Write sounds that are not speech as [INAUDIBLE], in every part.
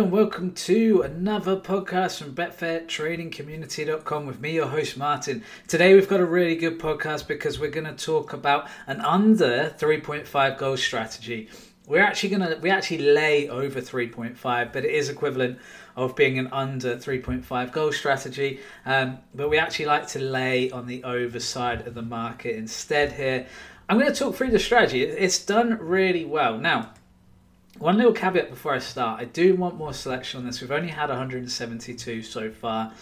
and welcome to another podcast from BetfairTradingCommunity.com with me, your host Martin. Today we've got a really good podcast because we're going to talk about an under 3.5 goal strategy. We're actually going to we actually lay over 3.5, but it is equivalent of being an under 3.5 goal strategy. Um, but we actually like to lay on the over side of the market instead here. I'm going to talk through the strategy. It's done really well now. One little caveat before I start, I do want more selection on this. We've only had 172 so far.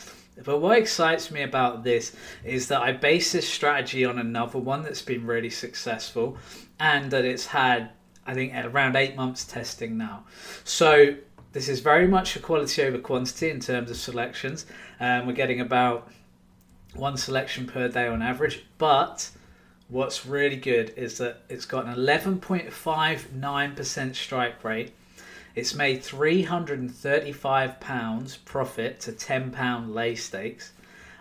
But what excites me about this is that I base this strategy on another one that's been really successful and that it's had, I think, around eight months testing now. So this is very much a quality over quantity in terms of selections. Um, we're getting about one selection per day on average, but what's really good is that it's got an 11.59% strike rate. It's made £335 profit to £10 lay stakes.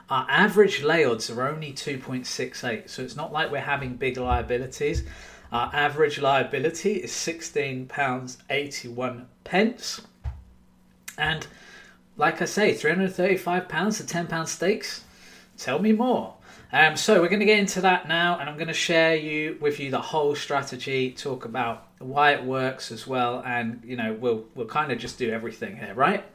Our average lay odds are only 2.68, so it's not like we're having big liabilities. Our average liability is £16.81. pence. And like I say, £335 to £10 stakes. Tell me more. Um, so we're going to get into that now, and I'm going to share you with you the whole strategy, talk about why it works as well, and you know we'll we'll kind of just do everything here, right?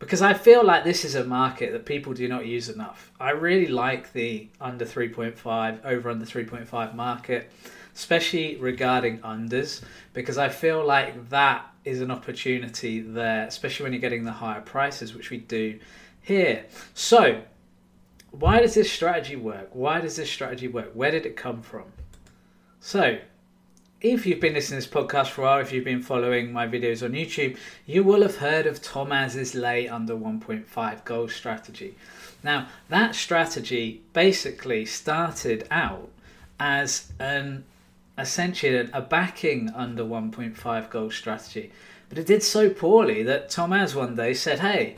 Because I feel like this is a market that people do not use enough. I really like the under 3.5, over under 3.5 market, especially regarding unders, because I feel like that is an opportunity there, especially when you're getting the higher prices, which we do here. So why does this strategy work? Why does this strategy work? Where did it come from? So, if you've been listening to this podcast for a while, if you've been following my videos on YouTube, you will have heard of Thomas's lay under 1.5 goal strategy. Now, that strategy basically started out as an essentially a backing under 1.5 goal strategy, but it did so poorly that Thomas one day said, "Hey,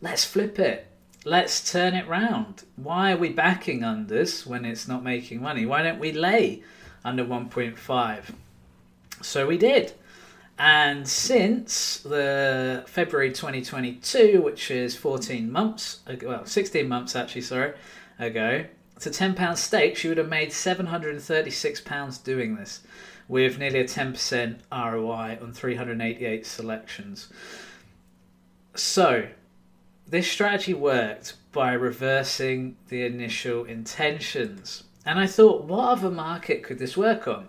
let's flip it let's turn it round. Why are we backing unders when it's not making money? Why don't we lay under 1.5? So we did. And since the February 2022, which is 14 months, ago, well, 16 months actually, sorry, ago, to £10 stakes, you would have made £736 doing this with nearly a 10% ROI on 388 selections. So, this strategy worked by reversing the initial intentions. And I thought, what other market could this work on?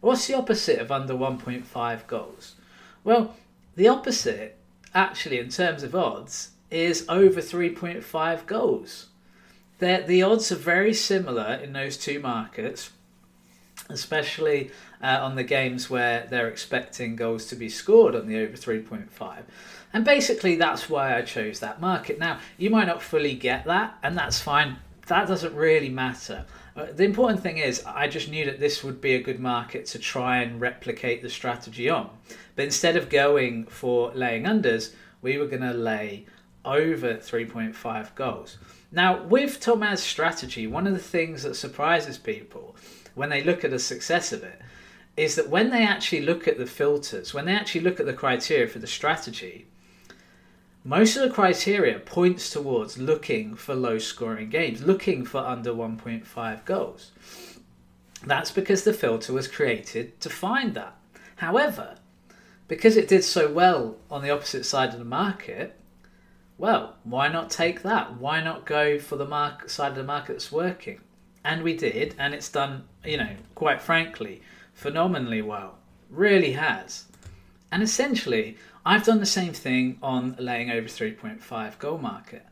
What's the opposite of under 1.5 goals? Well, the opposite, actually, in terms of odds, is over 3.5 goals. They're, the odds are very similar in those two markets, especially uh, on the games where they're expecting goals to be scored on the over 3.5. And basically, that's why I chose that market. Now, you might not fully get that, and that's fine. That doesn't really matter. Uh, the important thing is, I just knew that this would be a good market to try and replicate the strategy on. But instead of going for laying unders, we were going to lay over 3.5 goals. Now, with Thomas' strategy, one of the things that surprises people when they look at the success of it is that when they actually look at the filters, when they actually look at the criteria for the strategy, most of the criteria points towards looking for low scoring games, looking for under 1.5 goals. That's because the filter was created to find that. However, because it did so well on the opposite side of the market, well, why not take that? Why not go for the market, side of the market that's working? And we did, and it's done, you know, quite frankly, phenomenally well. Really has. And essentially, I've done the same thing on laying over 3.5 goal market.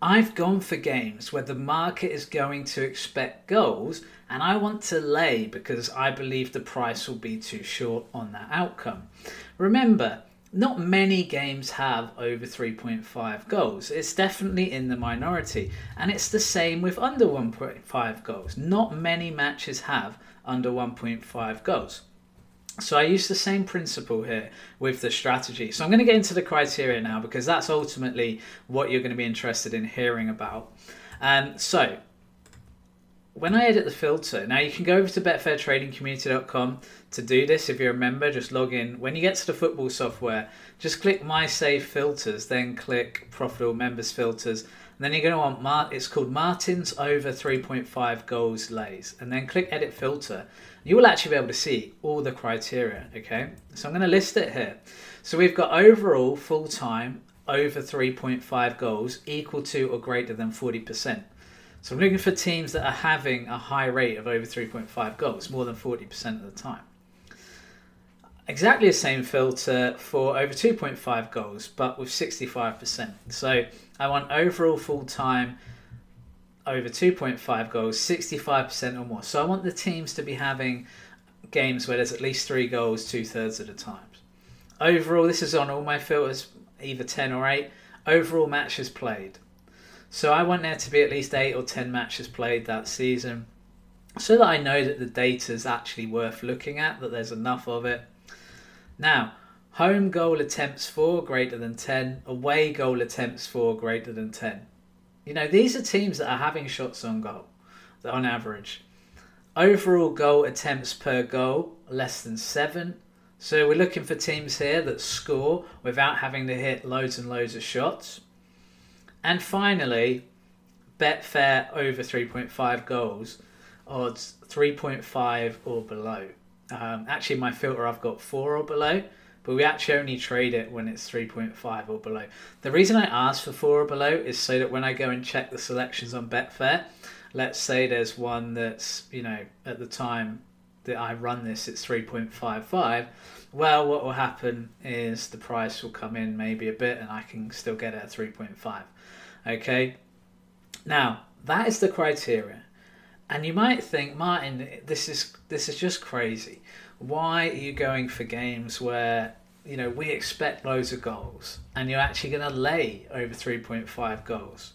I've gone for games where the market is going to expect goals and I want to lay because I believe the price will be too short on that outcome. Remember, not many games have over 3.5 goals. It's definitely in the minority. And it's the same with under 1.5 goals. Not many matches have under 1.5 goals. So I use the same principle here with the strategy. So I'm going to get into the criteria now because that's ultimately what you're going to be interested in hearing about. Um, so when I edit the filter, now you can go over to betfairtradingcommunity.com to do this. If you're a member, just log in. When you get to the football software, just click My Save Filters, then click Profitable Members Filters. Then you're going to want, Mar- it's called Martin's over 3.5 goals lays. And then click Edit Filter. You will actually be able to see all the criteria, okay? So I'm going to list it here. So we've got overall full time over 3.5 goals equal to or greater than 40%. So I'm looking for teams that are having a high rate of over 3.5 goals, more than 40% of the time. Exactly the same filter for over 2.5 goals, but with 65%. So I want overall full time over 2.5 goals, 65% or more. So I want the teams to be having games where there's at least three goals two thirds of the time. Overall, this is on all my filters, either 10 or 8. Overall matches played. So I want there to be at least eight or ten matches played that season so that I know that the data is actually worth looking at, that there's enough of it. Now, home goal attempts for greater than 10, away goal attempts for greater than 10. You know, these are teams that are having shots on goal on average. Overall goal attempts per goal, less than 7. So we're looking for teams here that score without having to hit loads and loads of shots. And finally, Betfair over 3.5 goals, odds 3.5 or below. Um, actually, my filter I've got 4 or below, but we actually only trade it when it's 3.5 or below. The reason I ask for 4 or below is so that when I go and check the selections on Betfair, let's say there's one that's, you know, at the time that I run this, it's 3.55. Well, what will happen is the price will come in maybe a bit and I can still get it at 3.5. Okay, now that is the criteria, and you might think, Martin, this is this is just crazy. Why are you going for games where you know we expect loads of goals and you're actually going to lay over 3.5 goals?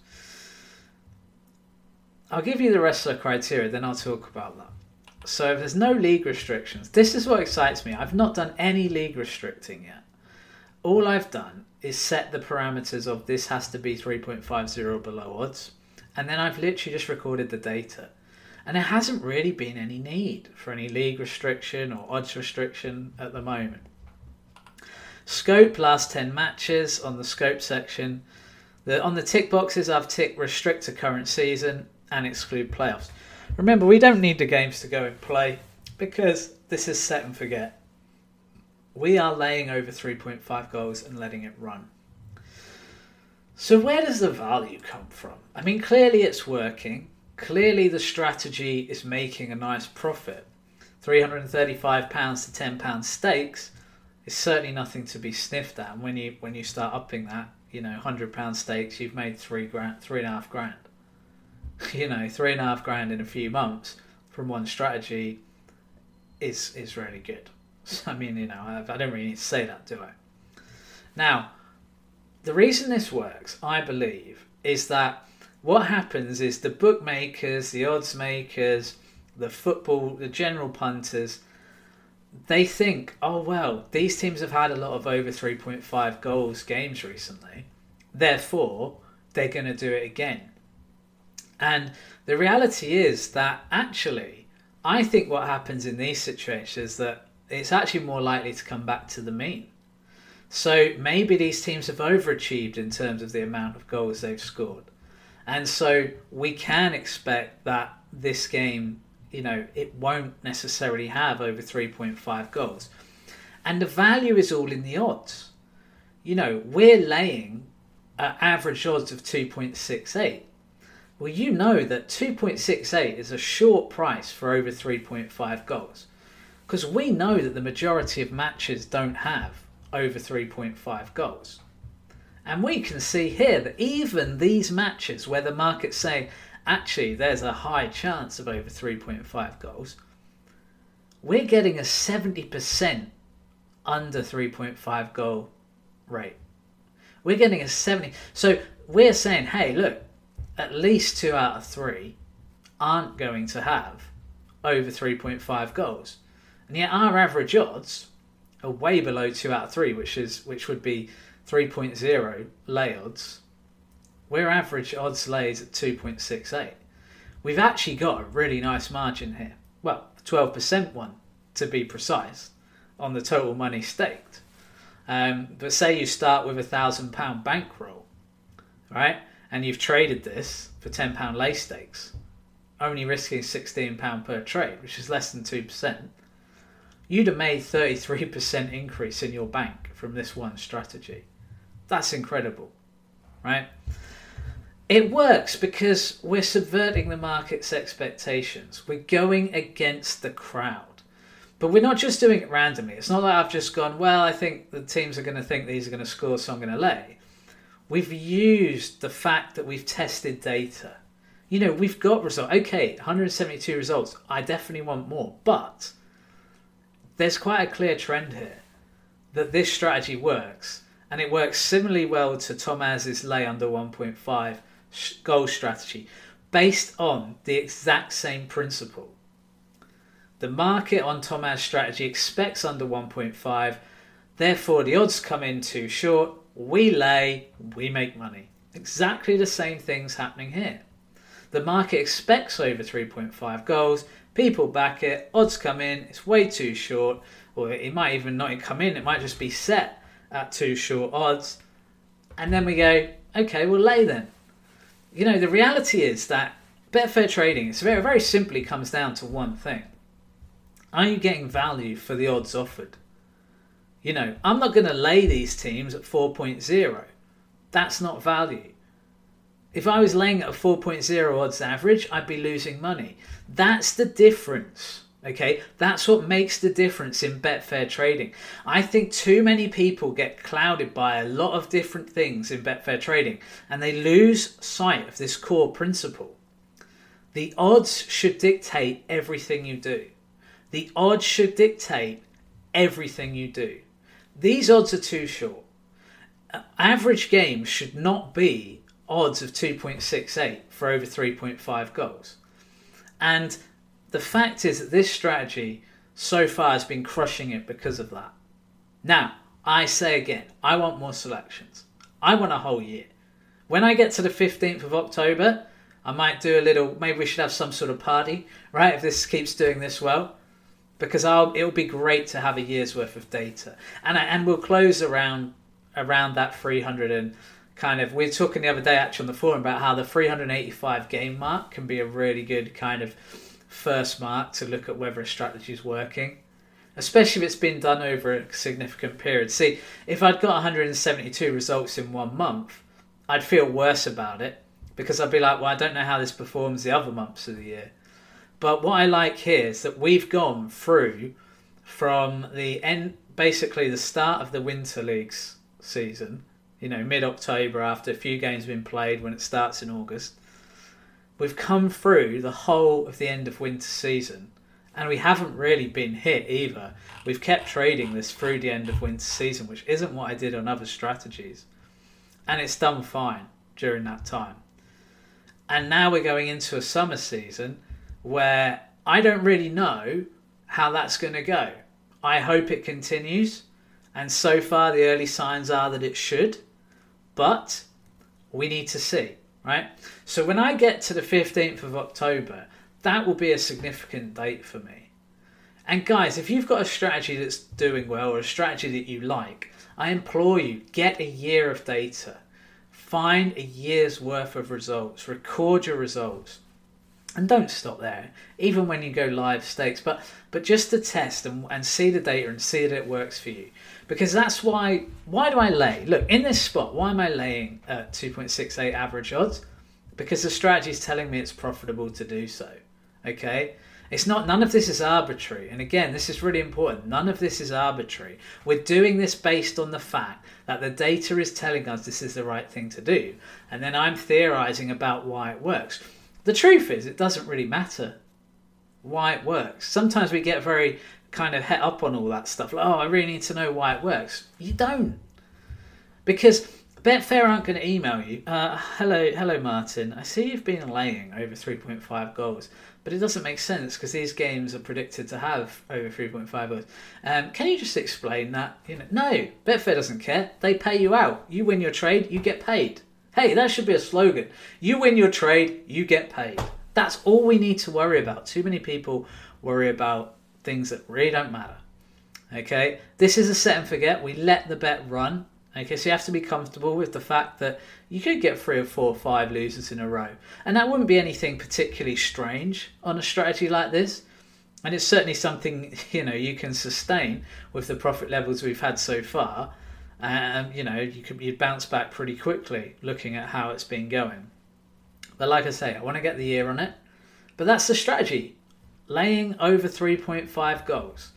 I'll give you the rest of the criteria, then I'll talk about that. So if there's no league restrictions. This is what excites me. I've not done any league restricting yet. All I've done is set the parameters of this has to be 3.50 below odds. And then I've literally just recorded the data. And there hasn't really been any need for any league restriction or odds restriction at the moment. Scope last 10 matches on the scope section. The, on the tick boxes, I've ticked restrict to current season and exclude playoffs. Remember, we don't need the games to go and play because this is set and forget we are laying over 3.5 goals and letting it run. So, where does the value come from? I mean, clearly it's working. Clearly, the strategy is making a nice profit. £335 to £10 stakes is certainly nothing to be sniffed at. And when you when you start upping that, you know, £100 stakes, you've made three grand, three and a half grand. [LAUGHS] you know, three and a half grand in a few months from one strategy is is really good. [LAUGHS] I mean, you know, I don't really need to say that, do I? Now, the reason this works, I believe, is that what happens is the bookmakers, the odds makers, the football, the general punters, they think, oh, well, these teams have had a lot of over 3.5 goals games recently. Therefore, they're going to do it again. And the reality is that actually, I think what happens in these situations is that it's actually more likely to come back to the mean. So maybe these teams have overachieved in terms of the amount of goals they've scored. And so we can expect that this game, you know, it won't necessarily have over 3.5 goals. And the value is all in the odds. You know, we're laying an average odds of 2.68. Well, you know that 2.68 is a short price for over 3.5 goals because we know that the majority of matches don't have over 3.5 goals. And we can see here that even these matches where the market's saying actually there's a high chance of over 3.5 goals, we're getting a 70% under 3.5 goal rate. We're getting a 70. So we're saying, hey, look, at least two out of three aren't going to have over 3.5 goals. And yet our average odds are way below two out of three, which is which would be 3.0 lay odds. We're average odds lays at 2.68, we've actually got a really nice margin here. Well, 12% one to be precise on the total money staked. Um, but say you start with a thousand pound bankroll, right? And you've traded this for ten pound lay stakes, only risking sixteen pound per trade, which is less than two percent. You'd have made thirty three percent increase in your bank from this one strategy. That's incredible, right? It works because we're subverting the market's expectations. We're going against the crowd. But we're not just doing it randomly. It's not like I've just gone, well, I think the teams are going to think these are going to score, so I'm going to lay. We've used the fact that we've tested data. You know, we've got results. Okay, 172 results. I definitely want more. But there's quite a clear trend here that this strategy works. And it works similarly well to Thomas's lay under 1.5 goal strategy based on the exact same principle. The market on Thomas strategy expects under 1.5, therefore the odds come in too short. We lay, we make money. Exactly the same things happening here. The market expects over 3.5 goals, people back it, odds come in, it's way too short, or it might even not come in, it might just be set at too short odds. And then we go, okay, we'll lay then. You know, the reality is that Betfair trading, very, very simply comes down to one thing are you getting value for the odds offered? You know, I'm not going to lay these teams at 4.0. That's not value. If I was laying at a 4.0 odds average, I'd be losing money. That's the difference. Okay, that's what makes the difference in Betfair trading. I think too many people get clouded by a lot of different things in Betfair trading and they lose sight of this core principle. The odds should dictate everything you do. The odds should dictate everything you do. These odds are too short. Average games should not be odds of 2.68 for over 3.5 goals. And the fact is that this strategy so far has been crushing it because of that. Now, I say again, I want more selections. I want a whole year. When I get to the 15th of October, I might do a little, maybe we should have some sort of party, right? If this keeps doing this well because I'll, it'll be great to have a year's worth of data, and and we'll close around around that 300 and kind of. We were talking the other day actually on the forum about how the 385 game mark can be a really good kind of first mark to look at whether a strategy is working, especially if it's been done over a significant period. See, if I'd got 172 results in one month, I'd feel worse about it because I'd be like, well, I don't know how this performs the other months of the year. But what I like here is that we've gone through from the end, basically the start of the Winter Leagues season, you know, mid October after a few games have been played when it starts in August. We've come through the whole of the end of winter season and we haven't really been hit either. We've kept trading this through the end of winter season, which isn't what I did on other strategies. And it's done fine during that time. And now we're going into a summer season where I don't really know how that's going to go. I hope it continues, and so far the early signs are that it should, but we need to see, right? So when I get to the 15th of October, that will be a significant date for me. And guys, if you've got a strategy that's doing well or a strategy that you like, I implore you get a year of data. Find a year's worth of results, record your results and don't stop there even when you go live stakes. But but just to test and, and see the data and see that it works for you. Because that's why why do i lay? Look in this spot why am i laying at 2.68 average odds? Because the strategy is telling me it's profitable to do so okay? It's not none of this is arbitrary. And again this is really important. None of this is arbitrary. We're doing this based on the fact that the data is telling us this is the right thing to do. And then i'm theorizing about why it works the truth is, it doesn't really matter why it works. Sometimes we get very kind of het up on all that stuff. Like, oh, I really need to know why it works. You don't. Because Betfair aren't going to email you. Uh, hello, hello, Martin. I see you've been laying over 3.5 goals, but it doesn't make sense because these games are predicted to have over 3.5 goals. Um, can you just explain that? You know, no, Betfair doesn't care. They pay you out. You win your trade, you get paid. Hey, that should be a slogan. You win your trade, you get paid. That's all we need to worry about. Too many people worry about things that really don't matter. Okay, this is a set and forget. We let the bet run. Okay, so you have to be comfortable with the fact that you could get three or four or five losers in a row. And that wouldn't be anything particularly strange on a strategy like this. And it's certainly something, [LAUGHS] you know, you can sustain with the profit levels we've had so far. Um, you know, you could you bounce back pretty quickly looking at how it's been going. But like I say, I want to get the year on it. But that's the strategy. Laying over 3.5 goals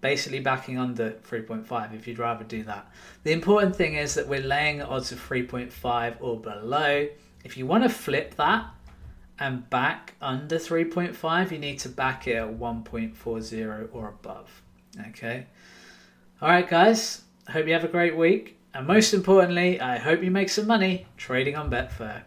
basically backing under 3.5 if you'd rather do that. The important thing is that we're laying odds of 3.5 or below. If you want to flip that and back under 3.5, you need to back it at 1.40 or above. Okay. All right, guys. I hope you have a great week. And most importantly, I hope you make some money trading on Betfair.